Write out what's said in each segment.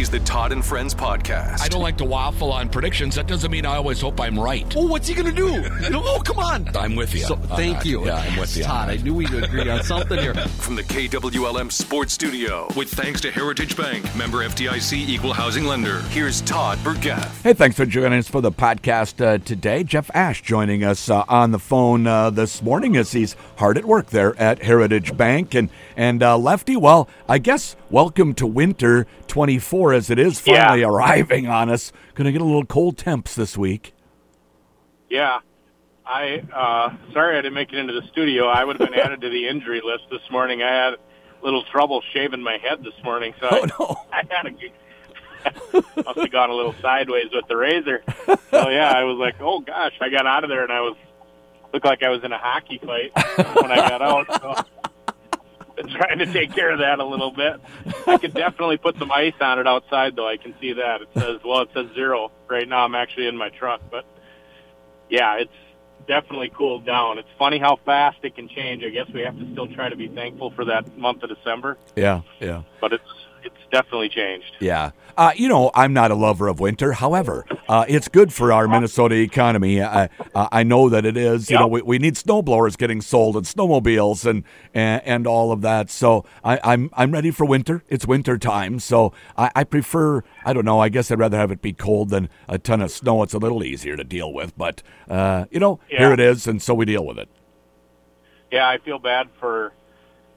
is the Todd and Friends podcast. I don't like to waffle on predictions. That doesn't mean I always hope I'm right. Oh, what's he gonna do? oh, come on. I'm with you. So, thank that. you. Yeah, I'm with you. Todd, I knew we'd agree on something here. From the KWLM Sports Studio, with thanks to Heritage Bank, member FDIC equal housing lender. Here's Todd Burgaff. Hey, thanks for joining us for the podcast uh, today. Jeff Asche joining us uh, on the phone uh, this morning as he's hard at work there at Heritage Bank. And, and uh, Lefty, well, I guess welcome to winter 24 as it is finally arriving on us. Going to get a little cold temps this week. Yeah. I uh sorry I didn't make it into the studio. I would have been added to the injury list this morning. I had a little trouble shaving my head this morning, so Oh, I, no. I had a must have gone a little sideways with the razor. So yeah, I was like, oh gosh, I got out of there and I was looked like I was in a hockey fight when I got out. So trying to take care of that a little bit. I could definitely put some ice on it outside though. I can see that. It says well, it says zero right now. I'm actually in my truck, but yeah, it's definitely cooled down. It's funny how fast it can change. I guess we have to still try to be thankful for that month of December, Yeah, yeah. but it's it's definitely changed. Yeah. Uh, you know, I'm not a lover of winter. However, uh, it's good for our Minnesota economy. I, uh, I know that it is. You Yeah. know, we, we need snowblowers getting sold and snowmobiles and and, and all of that. So I, I'm I'm ready for winter. It's winter time. So I, I prefer. I don't know. I guess I'd rather have it be cold than a ton of snow. It's a little easier to deal with. But uh, you know, here it is, and so we deal with it. Yeah, I feel bad for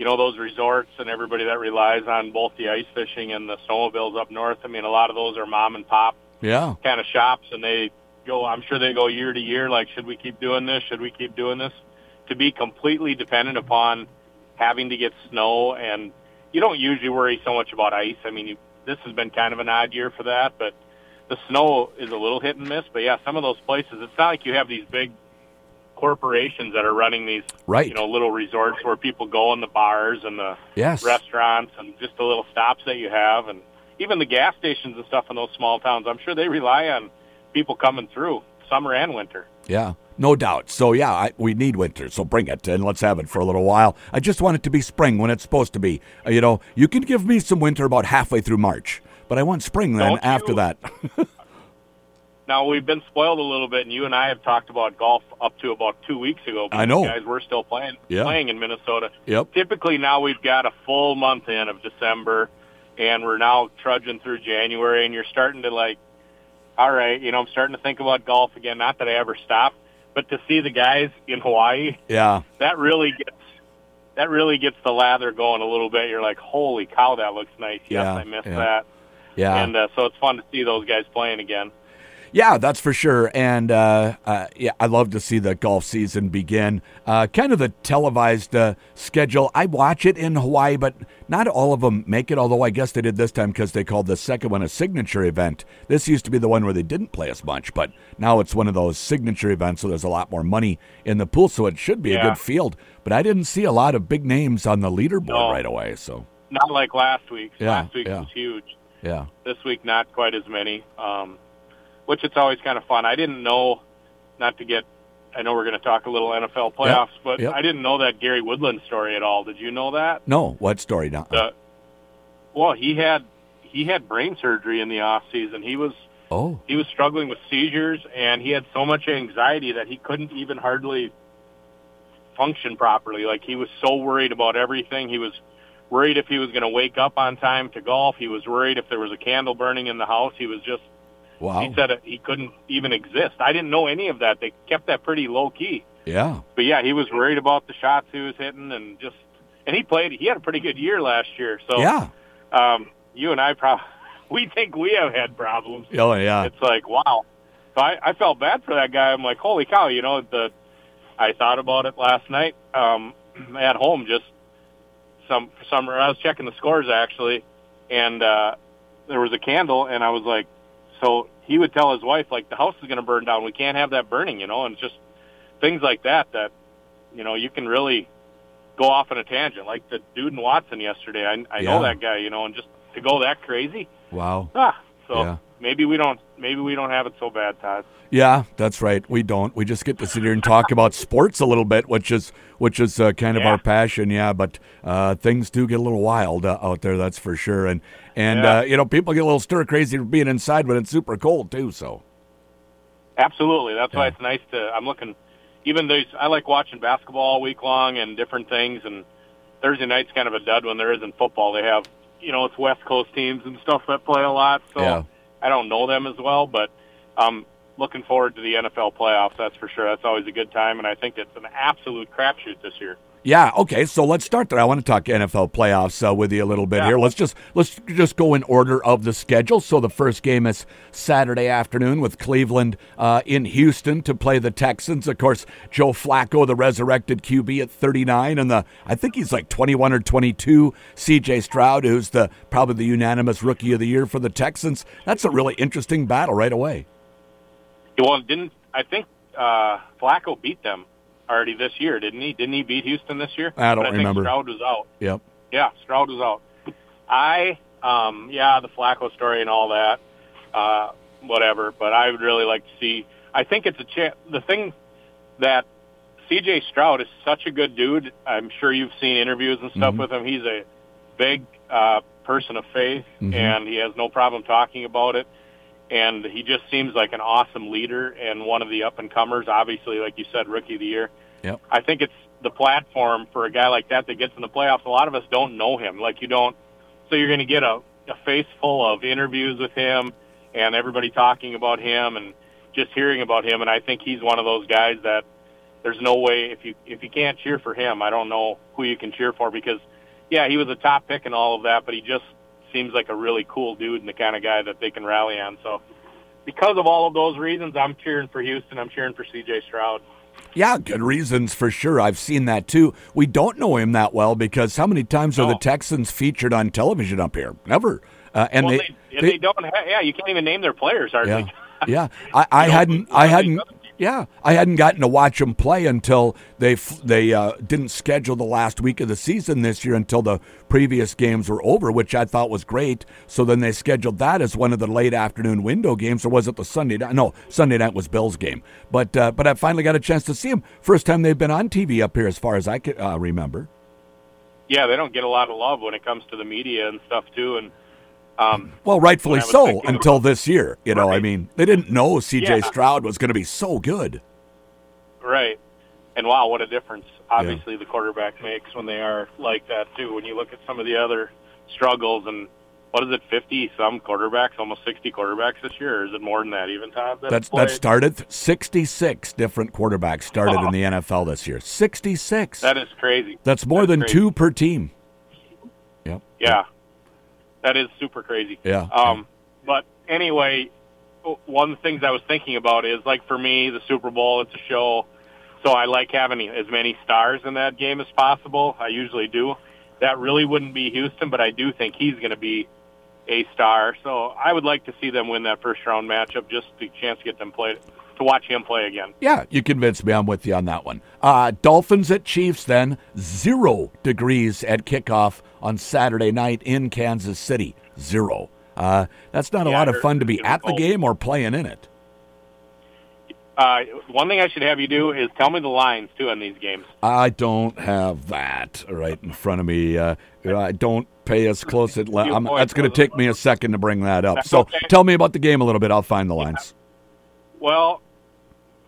you know those resorts and everybody that relies on both the ice fishing and the snowmobiles up north. I mean, a lot of those are mom and pop Yeah. kind of shops, and they go. I'm sure they go year to year. Like, should we keep doing this? Should we keep doing this? To be completely dependent upon having to get snow, and you don't usually worry so much about ice. I mean, you, this has been kind of an odd year for that, but the snow is a little hit and miss. But yeah, some of those places, it's not like you have these big corporations that are running these, Right. you know, little resorts where people go in the bars and the Yes. restaurants and just the little stops that you have and even the gas stations and stuff in those small towns. I'm sure they rely on people coming through summer and winter. Yeah, no doubt. So yeah, I, we need winter. So bring it and let's have it for a little while. I just want it to be spring when it's supposed to be. Uh, you know, you can give me some winter about halfway through March, but I want spring then Don't after you- that. Now we've been spoiled a little bit, and you and I have talked about golf up to about two weeks ago. I know. guys. We're still playing Yeah. playing in Minnesota. yep. Typically now we've got a full month in of December, and we're now trudging through January, and you're starting to like, all right, you know, I'm starting to think about golf again. Not that I ever stop, but to see the guys in Hawaii Yeah. that really gets that really gets the lather going a little bit. You're like, holy cow, that looks nice. Yes, Yeah, I missed yeah. that. Yeah. And uh, so it's fun to see those guys playing again. Yeah, that's for sure. And uh, uh, yeah, I love to see the golf season begin. Uh, kind of the televised uh, schedule. I watch it in Hawaii, but not all of them make it. Although I guess they did this time because they called the second one a signature event. This used to be the one where they didn't play as much, but now it's one of those signature events. So there's a lot more money in the pool. So it should be a good field. But I didn't see a lot of big names on the leaderboard No. right away. So Not like last week. Yeah, last week yeah. was huge. yeah, This week, not quite as many. Um, which it's always kind of fun. I didn't know, not to get. I know we're going to talk a little NFL playoffs, but yep. I didn't know that Gary Woodland story at all. Did you know that? no, what story now? The, well, he had he had brain surgery in the off season. He was oh, he was struggling with seizures and he had so much anxiety that he couldn't even hardly function properly. Like he was so worried about everything. He was worried if he was going to wake up on time to golf. He was worried if there was a candle burning in the house. He was just wow, he said he couldn't even exist. I didn't know any of that. They kept that pretty low key. yeah, But yeah, he was worried about the shots he was hitting and just and he played he had a pretty good year last year. So yeah, um you and I probably we think we have had problems oh yeah, it's like wow. So I, I felt bad for that guy. I'm like, holy cow, you know, the I thought about it last night um, at home. Just some for some I was checking the scores actually, and uh, there was a candle, and I was like, so he would tell his wife like the house is going to burn down. We can't have that burning, you know, and just things like that that you know you can really go off on a tangent like the dude in Watson yesterday. I, I know that guy, you know, and just to go that crazy. wow. Ah, so Yeah. maybe we don't maybe we don't have it so bad, Todd. Yeah, that's right. We don't. We just get to sit here and talk about sports a little bit, which is which is uh, kind of Yeah. our passion. Yeah, but uh, things do get a little wild uh, out there. That's for sure. And and Yeah. uh, you know, people get a little stir crazy for being inside when it's super cold too. So Absolutely. That's why it's nice to. I'm looking. Even those, I like watching basketball all week long and different things. And Thursday night's kind of a dud when there isn't football. They have, you know, it's West Coast teams and stuff that play a lot. So Yeah. I don't know them as well, but I'm looking forward to the NFL playoffs. That's for sure. That's always a good time, and I think it's an absolute crapshoot this year. Yeah. Okay. So let's start there. I want to talk NFL playoffs uh, with you a little bit Yeah. here. Let's just let's just go in order of the schedule. So the first game is Saturday afternoon with Cleveland uh, in Houston to play the Texans. Of course, Joe Flacco, the resurrected QB at 39, and the I think he's like 21 or 22. C.J. Stroud, who's the probably the unanimous Rookie of the Year for the Texans. That's a really interesting battle right away. Well, didn't I think uh, Flacco beat them already this year? Didn't he? Didn't he beat Houston this year? I don't But I remember. Think Stroud was out. Yep. Yeah, Stroud was out. I, um, yeah, the Flacco story and all that, uh, whatever. But I would really like to see. I think it's a chance. The thing that C.J. Stroud is such a good dude. I'm sure you've seen interviews and stuff with him. He's a big uh, person of faith, and he has no problem talking about it. And he just seems like an awesome leader and one of the up and comers. Obviously, like you said, rookie of the year. Yep. I think it's the platform for a guy like that that gets in the playoffs. A lot of us don't know him. Like you don't, so you're going to get a, a face full of interviews with him and everybody talking about him and just hearing about him. And I think he's one of those guys that there's no way if you if you can't cheer for him, I don't know who you can cheer for because yeah, he was a top pick and all of that, but he just seems like a really cool dude and the kind of guy that they can rally on. So because of all of those reasons, I'm cheering for Houston. I'm cheering for CJ Stroud. Yeah, good reasons for sure. I've seen that too. We don't know him that well because how many times are the Texans featured on television up here? Never. Uh, and well, they, they, and they don't. Ha- yeah, you can't even name their players hardly. yeah, yeah. I, I hadn't, I lot of these hadn't. Yeah, I hadn't gotten to watch them play until they they uh, didn't schedule the last week of the season this year until the previous games were over, which I thought was great. So then they scheduled that as one of the late afternoon window games, or was it the Sunday night? No, Sunday night was Bills game. But uh, but I finally got a chance to see them. First time they've been on TV up here, as far as I can, uh, remember. yeah, they don't get a lot of love when it comes to the media and stuff too. And um, Well, rightfully When I was so thinking until this year. You know, I mean, they didn't know C.J. Yeah. Stroud was going to be so good. right, and wow, what a difference! Obviously, the quarterback makes when they are like that too. When you look at some of the other struggles and what is it, fifty some quarterbacks, almost sixty quarterbacks this year, or is it more than that? Even Todd, That's that started 66 different quarterbacks started in the NFL this year. 66. That is crazy. That's more that's than crazy. two per team. Yep. Yeah, that is super crazy. Yeah. Um, but anyway, one of the things I was thinking about is like for me, the Super Bowl, it's a show. So I like having as many stars in that game as possible. I usually do. That really wouldn't be Houston, but I do think he's going to be a star. So I would like to see them win that first round matchup, just the chance to get them play, to watch him play again. Yeah, you convinced me. I'm with you on that one. Uh, Dolphins at Chiefs, then zero degrees at kickoff on Saturday night in Kansas City. Zero. Uh, that's not a lot of fun to be at the game or playing in it. Uh, one thing I should have you do is tell me the lines too on these games. I don't have that right in front of me. Uh, I don't pay as close. At, You I'm, that's going to take me a second to bring that up. So tell me about the game a little bit. I'll find the lines. Well,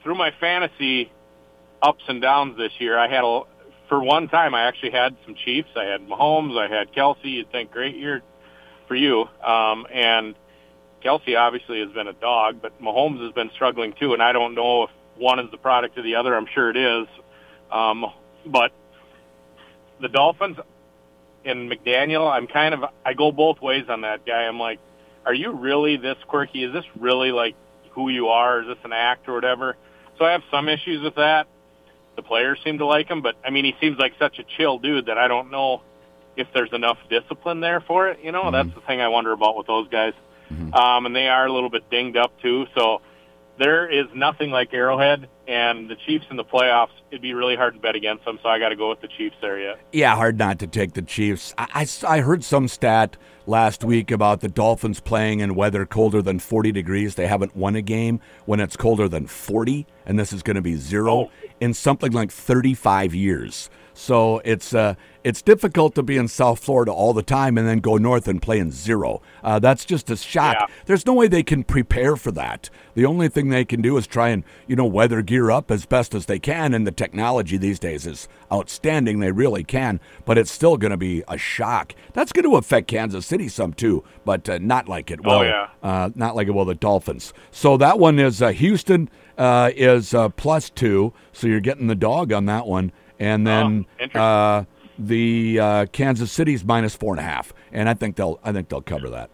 through my fantasy ups and downs this year, I had a for one time I actually had some Chiefs. I had Mahomes, I had Kelce. You'd think great year for you, um, and Kelce obviously has been a dog, but Mahomes has been struggling too. And I don't know if one is the product of the other. I'm sure it is, um, but the Dolphins and McDaniel, I'm kind of I go both ways on that guy. I'm like, are you really this quirky? Is this really like who you are? Is this an act or whatever? So I have some issues with that. The players seem to like him, but I mean, he seems like such a chill dude that I don't know if there's enough discipline there for it. You know, that's the thing I wonder about with those guys. Um, and they are a little bit dinged up too. So there is nothing like Arrowhead, and the Chiefs in the playoffs. It'd be really hard to bet against them, so I got to go with the Chiefs there yet. Yeah, hard not to take the Chiefs. I, I, I heard some stat last week about the Dolphins playing in weather colder than 40 degrees. They haven't won a game when it's colder than 40, and this is going to be zero Oh. in something like 35 years. So it's uh, it's difficult to be in South Florida all the time and then go north and play in zero. Uh, that's just a shock. Yeah. There's no way they can prepare for that. The only thing they can do is try and you know weather gear up as best as they can, and the technology these days is outstanding. They really can, but it's still going to be a shock. That's going to affect Kansas City some too, but uh, not like it will. Oh, yeah. uh, not like it will the Dolphins. So that one is uh, Houston uh, is uh, plus two, so you're getting the dog on that one, and then Oh, uh, the uh, Kansas City's minus four and a half, and I think they'll I think they'll cover that.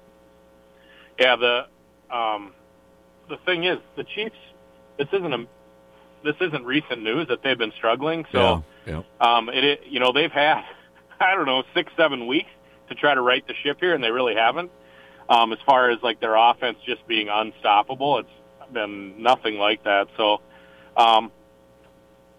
Yeah, the um, the thing is, the Chiefs. This isn't a this isn't recent news that they've been struggling. So yeah. um, it, it you know they've had I don't know six seven weeks to try to right the ship here, and they really haven't. Um, as far as like their offense just being unstoppable, it's been nothing like that. So. Um,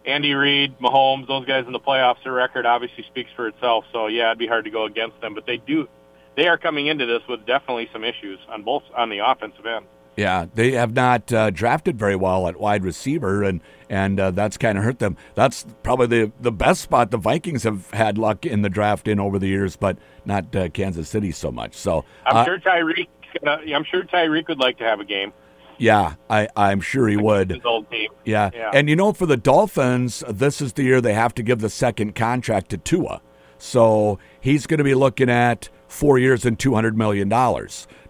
Andy Reid, Mahomes, those guys in the playoffs, their record obviously speaks for itself. So yeah, it'd be hard to go against them, but they do. They are coming into this with definitely some issues on both on the offensive end. Yeah, they have not uh, drafted very well at wide receiver, and and uh, that's kind of hurt them. That's probably the the best spot the Vikings have had luck in the draft in over the years, but not uh, Kansas City so much. So I'm uh, sure Tyreek. I'm sure Tyreek would like to have a game. Yeah, I I'm sure he would. His old team. Yeah. Yeah. And you know, for the Dolphins, this is the year they have to give the second contract to Tua. So he's going to be looking at four years and $200 million.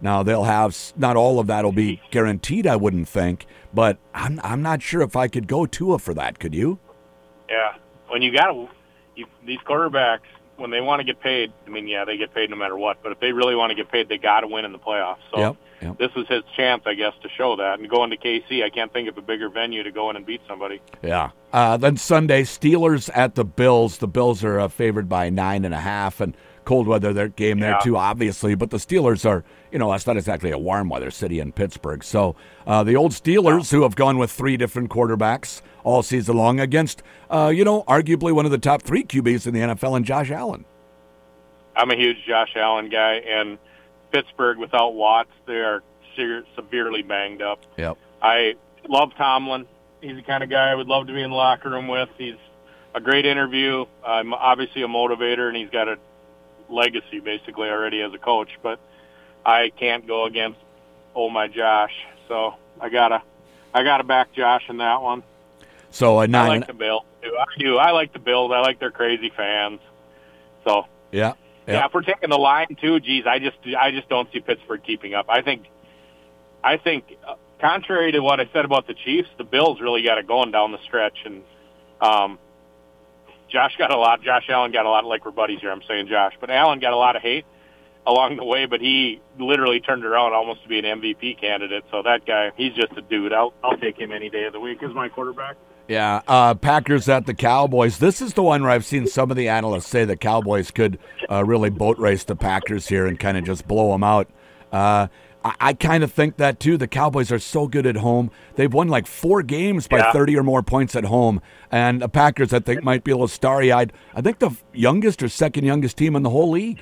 Now, they'll have, not all of that will be guaranteed, I wouldn't think, but I'm, I'm not sure if I could go Tua for that. Could you? Yeah. When you got you, these quarterbacks, when they want to get paid, I mean, yeah, they get paid no matter what. But if they really want to get paid, they got to win in the playoffs. So Yep, yep. this was his chance, I guess, to show that. And going to KC, I can't think of a bigger venue to go in and beat somebody. Yeah. Uh, then Sunday, Steelers at the Bills. The Bills are uh, favored by nine and a half, and cold weather their game there too, obviously. But the Steelers are, you know, it's not exactly a warm weather city in Pittsburgh. So uh, the old Steelers, who have gone with three different quarterbacks all season long against, uh, you know, arguably one of the top three QBs in the NFL, and Josh Allen. I'm a huge Josh Allen guy, and Pittsburgh without Watts, they are se- severely banged up. Yep. I love Tomlin. He's the kind of guy I would love to be in the locker room with. He's a great interview. I'm obviously a motivator, and he's got a legacy basically already as a coach. But I can't go against oh my Josh, so I gotta I gotta back Josh in that one. So a I nine. like the Bills. I do. I like the Bills. I like their crazy fans. So yeah. Yeah. If we're taking the line too, geez, I just I just don't see Pittsburgh keeping up. I think I think uh, contrary to what I said about the Chiefs, the Bills really got it going down the stretch, and um, Josh got a lot. Josh Allen got a lot. Of like we're buddies here, I'm saying Josh, but Allen got a lot of hate along the way, but he literally turned around almost to be an MVP candidate. So that guy, he's just a dude. I'll I'll take him any day of the week as my quarterback. Yeah, uh, Packers at the Cowboys. This is the one where I've seen some of the analysts say the Cowboys could uh, really boat race the Packers here and kind of just blow them out. Uh, I, I kind of think that too. The Cowboys are so good at home. They've won like four games by Yeah. 30 or more points at home. And the Packers, I think, might be a little starry eyed. I think the youngest or second youngest team in the whole league.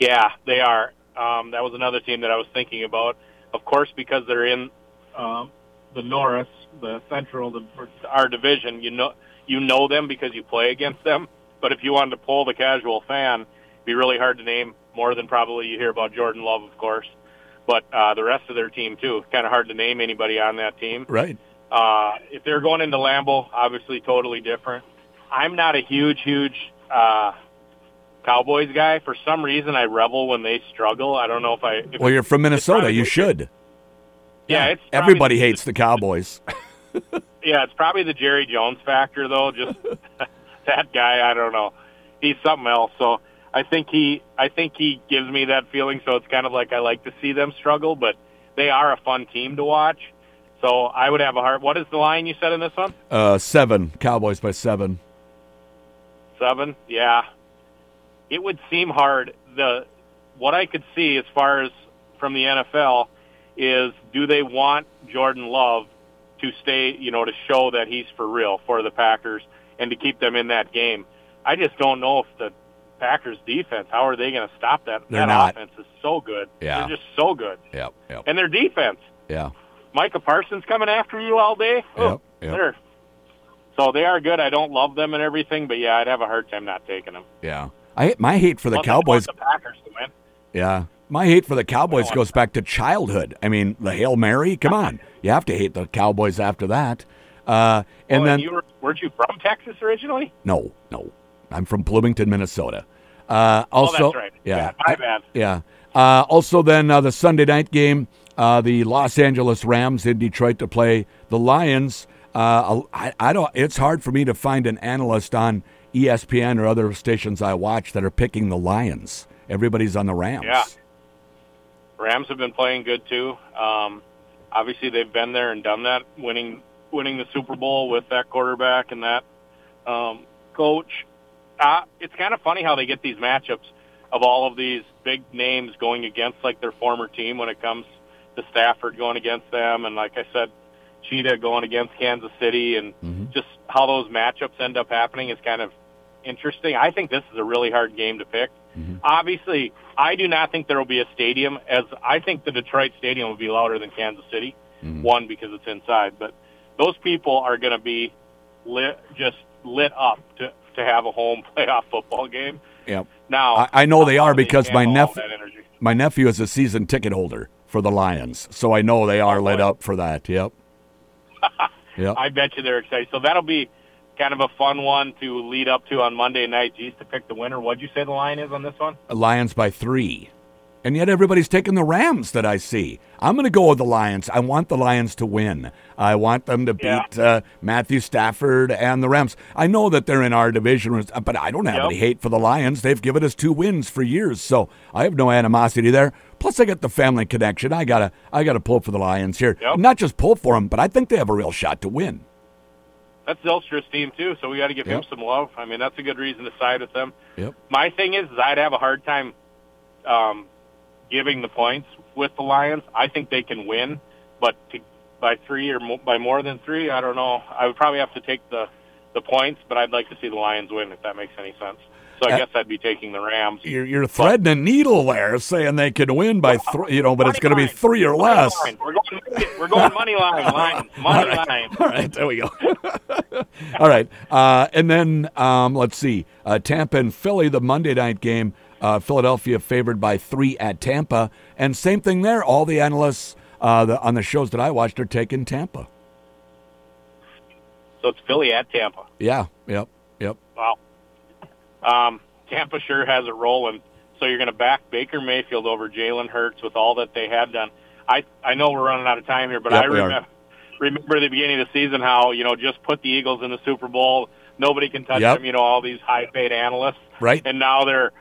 Yeah, they are. Um, that was another team that I was thinking about. Of course, because they're in um, the Norris, the Central, the, our division. You know, you know them because you play against them. But if you wanted to pull the casual fan, it'd be really hard to name more than probably you hear about Jordan Love, of course. But uh, the rest of their team too. Kind of hard to name anybody on that team. Right. Uh, if they're going into Lambeau, obviously totally different. I'm not a huge, huge uh, Cowboys guy. For some reason, I revel when they struggle. I don't know if I. If Well, you're from Minnesota. You should. Yeah, Everybody hates the Cowboys. Yeah, it's probably the Jerry Jones factor, though. Just that guy. I don't know. He's something else. So I think he, I think he gives me that feeling. So it's kind of like I like to see them struggle, but they are a fun team to watch. So I would have a heart. What is the line you said in this one? Uh, seven. Cowboys by seven. Seven, yeah. It would seem hard. The what I could see as far as from the NFL is do they want Jordan Love to stay, you know, to show that he's for real for the Packers and to keep them in that game? I just don't know if the Packers defense, how are they going to stop that? They're that not. offense is so good. Yeah. They're just so good. Yep, yep, And their defense, yeah. Micah Parsons coming after you all day. Oh, Yep, yep. they're- So they are good. I don't love them and everything, but yeah, I'd have a hard time not taking them. Yeah. I my hate for the Cowboys. the Packers to win. Yeah. My hate for the Cowboys goes back to childhood. I mean, the Hail Mary, come on. You have to hate the Cowboys after that. Uh, and oh, then you were, weren't you from Texas originally? no, no. I'm from Bloomington, Minnesota. Uh, also, oh, right. yeah. my bad. Yeah. Uh, also, then uh, the Sunday night game, uh, the Los Angeles Rams in Detroit to play the Lions. Uh, I, I don't. It's hard for me to find an analyst on ESPN or other stations I watch that are picking the Lions. Everybody's on the Rams. Yeah. Rams have been playing good too. Um, obviously, they've been there and done that, winning winning the Super Bowl with that quarterback and that um, coach. Uh, it's kind of funny how they get these matchups of all of these big names going against like their former team when it comes to Stafford going against them, and like I said, Cheetah going against Kansas City, and just how those matchups end up happening is kind of interesting. I think this is a really hard game to pick. Mm-hmm. Obviously, I do not think there will be a stadium as I think the Detroit stadium will be louder than Kansas City. Mm-hmm. One because it's inside, but those people are going to be lit, just lit up to to have a home playoff football game. Yep. Now, I, I know they are because my nephew, my nephew is a season ticket holder for the Lions, so I know they are lit up for that. Yep. Yep. I bet you they're excited. So that'll be kind of a fun one to lead up to on Monday night. Geez, to pick the winner. What'd you say the line is on this one? Lions by three. And yet everybody's taking the Rams that I see. I'm going to go with the Lions. I want the Lions to win. I want them to Yeah. beat uh, Matthew Stafford and the Rams. I know that they're in our division, but I don't have Yep. any hate for the Lions. They've given us two wins for years, so I have no animosity there. Plus, I got the family connection. I gotta, I gotta pull for the Lions here. Yep. Not just pull for them, but I think they have a real shot to win. That's Zylstra's team too, so we got to give him some love. I mean, that's a good reason to side with them. Yep. My thing is, is I'd have a hard time um, giving the points with the Lions. I think they can win, but to, by three or mo- by more than three, I don't know. I would probably have to take the the points, but I'd like to see the Lions win if that makes any sense. So I guess I'd be taking the Rams. You're, you're threading a needle there, saying they can win by three, you know, but it's going to be three or less. line. We're going. We're going money line. line money line. All right, there we go. All right, uh, and then um, let's see, uh, Tampa and Philly, the Monday night game. Uh, Philadelphia favored by three at Tampa, and same thing there. All the analysts uh, the, on the shows that I watched are taking Tampa. So it's Philly at Tampa. Yeah, yep, yep. Wow. Um, Tampa sure has it rolling. So you're going to back Baker Mayfield over Jalen Hurts with all that they had done. I I know we're running out of time here, but Yep, I remember remember the beginning of the season how you know just put the Eagles in the Super Bowl. Nobody can touch Yep. them. You know all these high paid analysts, Right. and now they're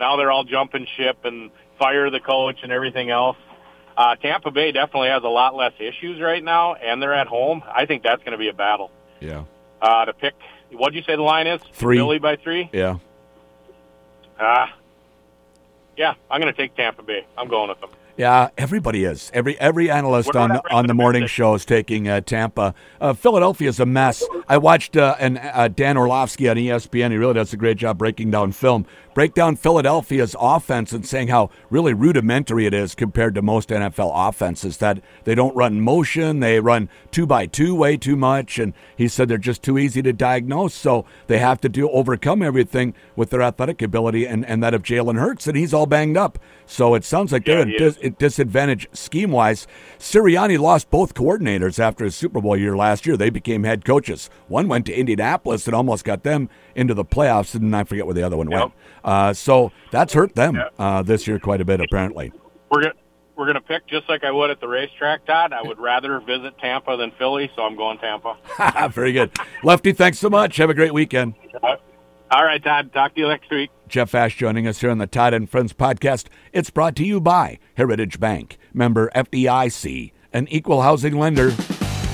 now they're all jumping ship and fire the coach and everything else. Uh, Tampa Bay definitely has a lot less issues right now, and they're at home. I think that's going to be a battle. Yeah, Uh, to pick, what'd you say the line is? Three. Philly by three. yeah. Ah, yeah, I'm going to take Tampa Bay. I'm going with them. Yeah, everybody is. Every every analyst on on the morning show is taking uh, Tampa. Uh, Philadelphia is a mess. I watched uh, an, uh, Dan Orlovsky on ESPN. He really does a great job breaking down film. Break down Philadelphia's offense and saying how really rudimentary it is compared to most NFL offenses. That they don't run motion, they run two by two way too much, and he said they're just too easy to diagnose. So they have to do overcome everything with their athletic ability and, and that of Jalen Hurts, and he's all banged up. So it sounds like they're Yeah, dis- disadvantage scheme wise. Sirianni lost both coordinators after his Super Bowl year last year. They became head coaches. One went to Indianapolis and almost got them into the playoffs, and I forget where the other one went. Uh, so that's hurt them Yep. uh, this year quite a bit, apparently. We're going we're going to pick just like I would at the racetrack, Todd. I would rather visit Tampa than Philly, so I'm going Tampa. Very good. Lefty, thanks so much. Have a great weekend. All right, Todd. Talk to you next week. Jeff Asche joining us here on the Todd and Friends podcast. It's brought to you by Heritage Bank, member FDIC, an equal housing lender.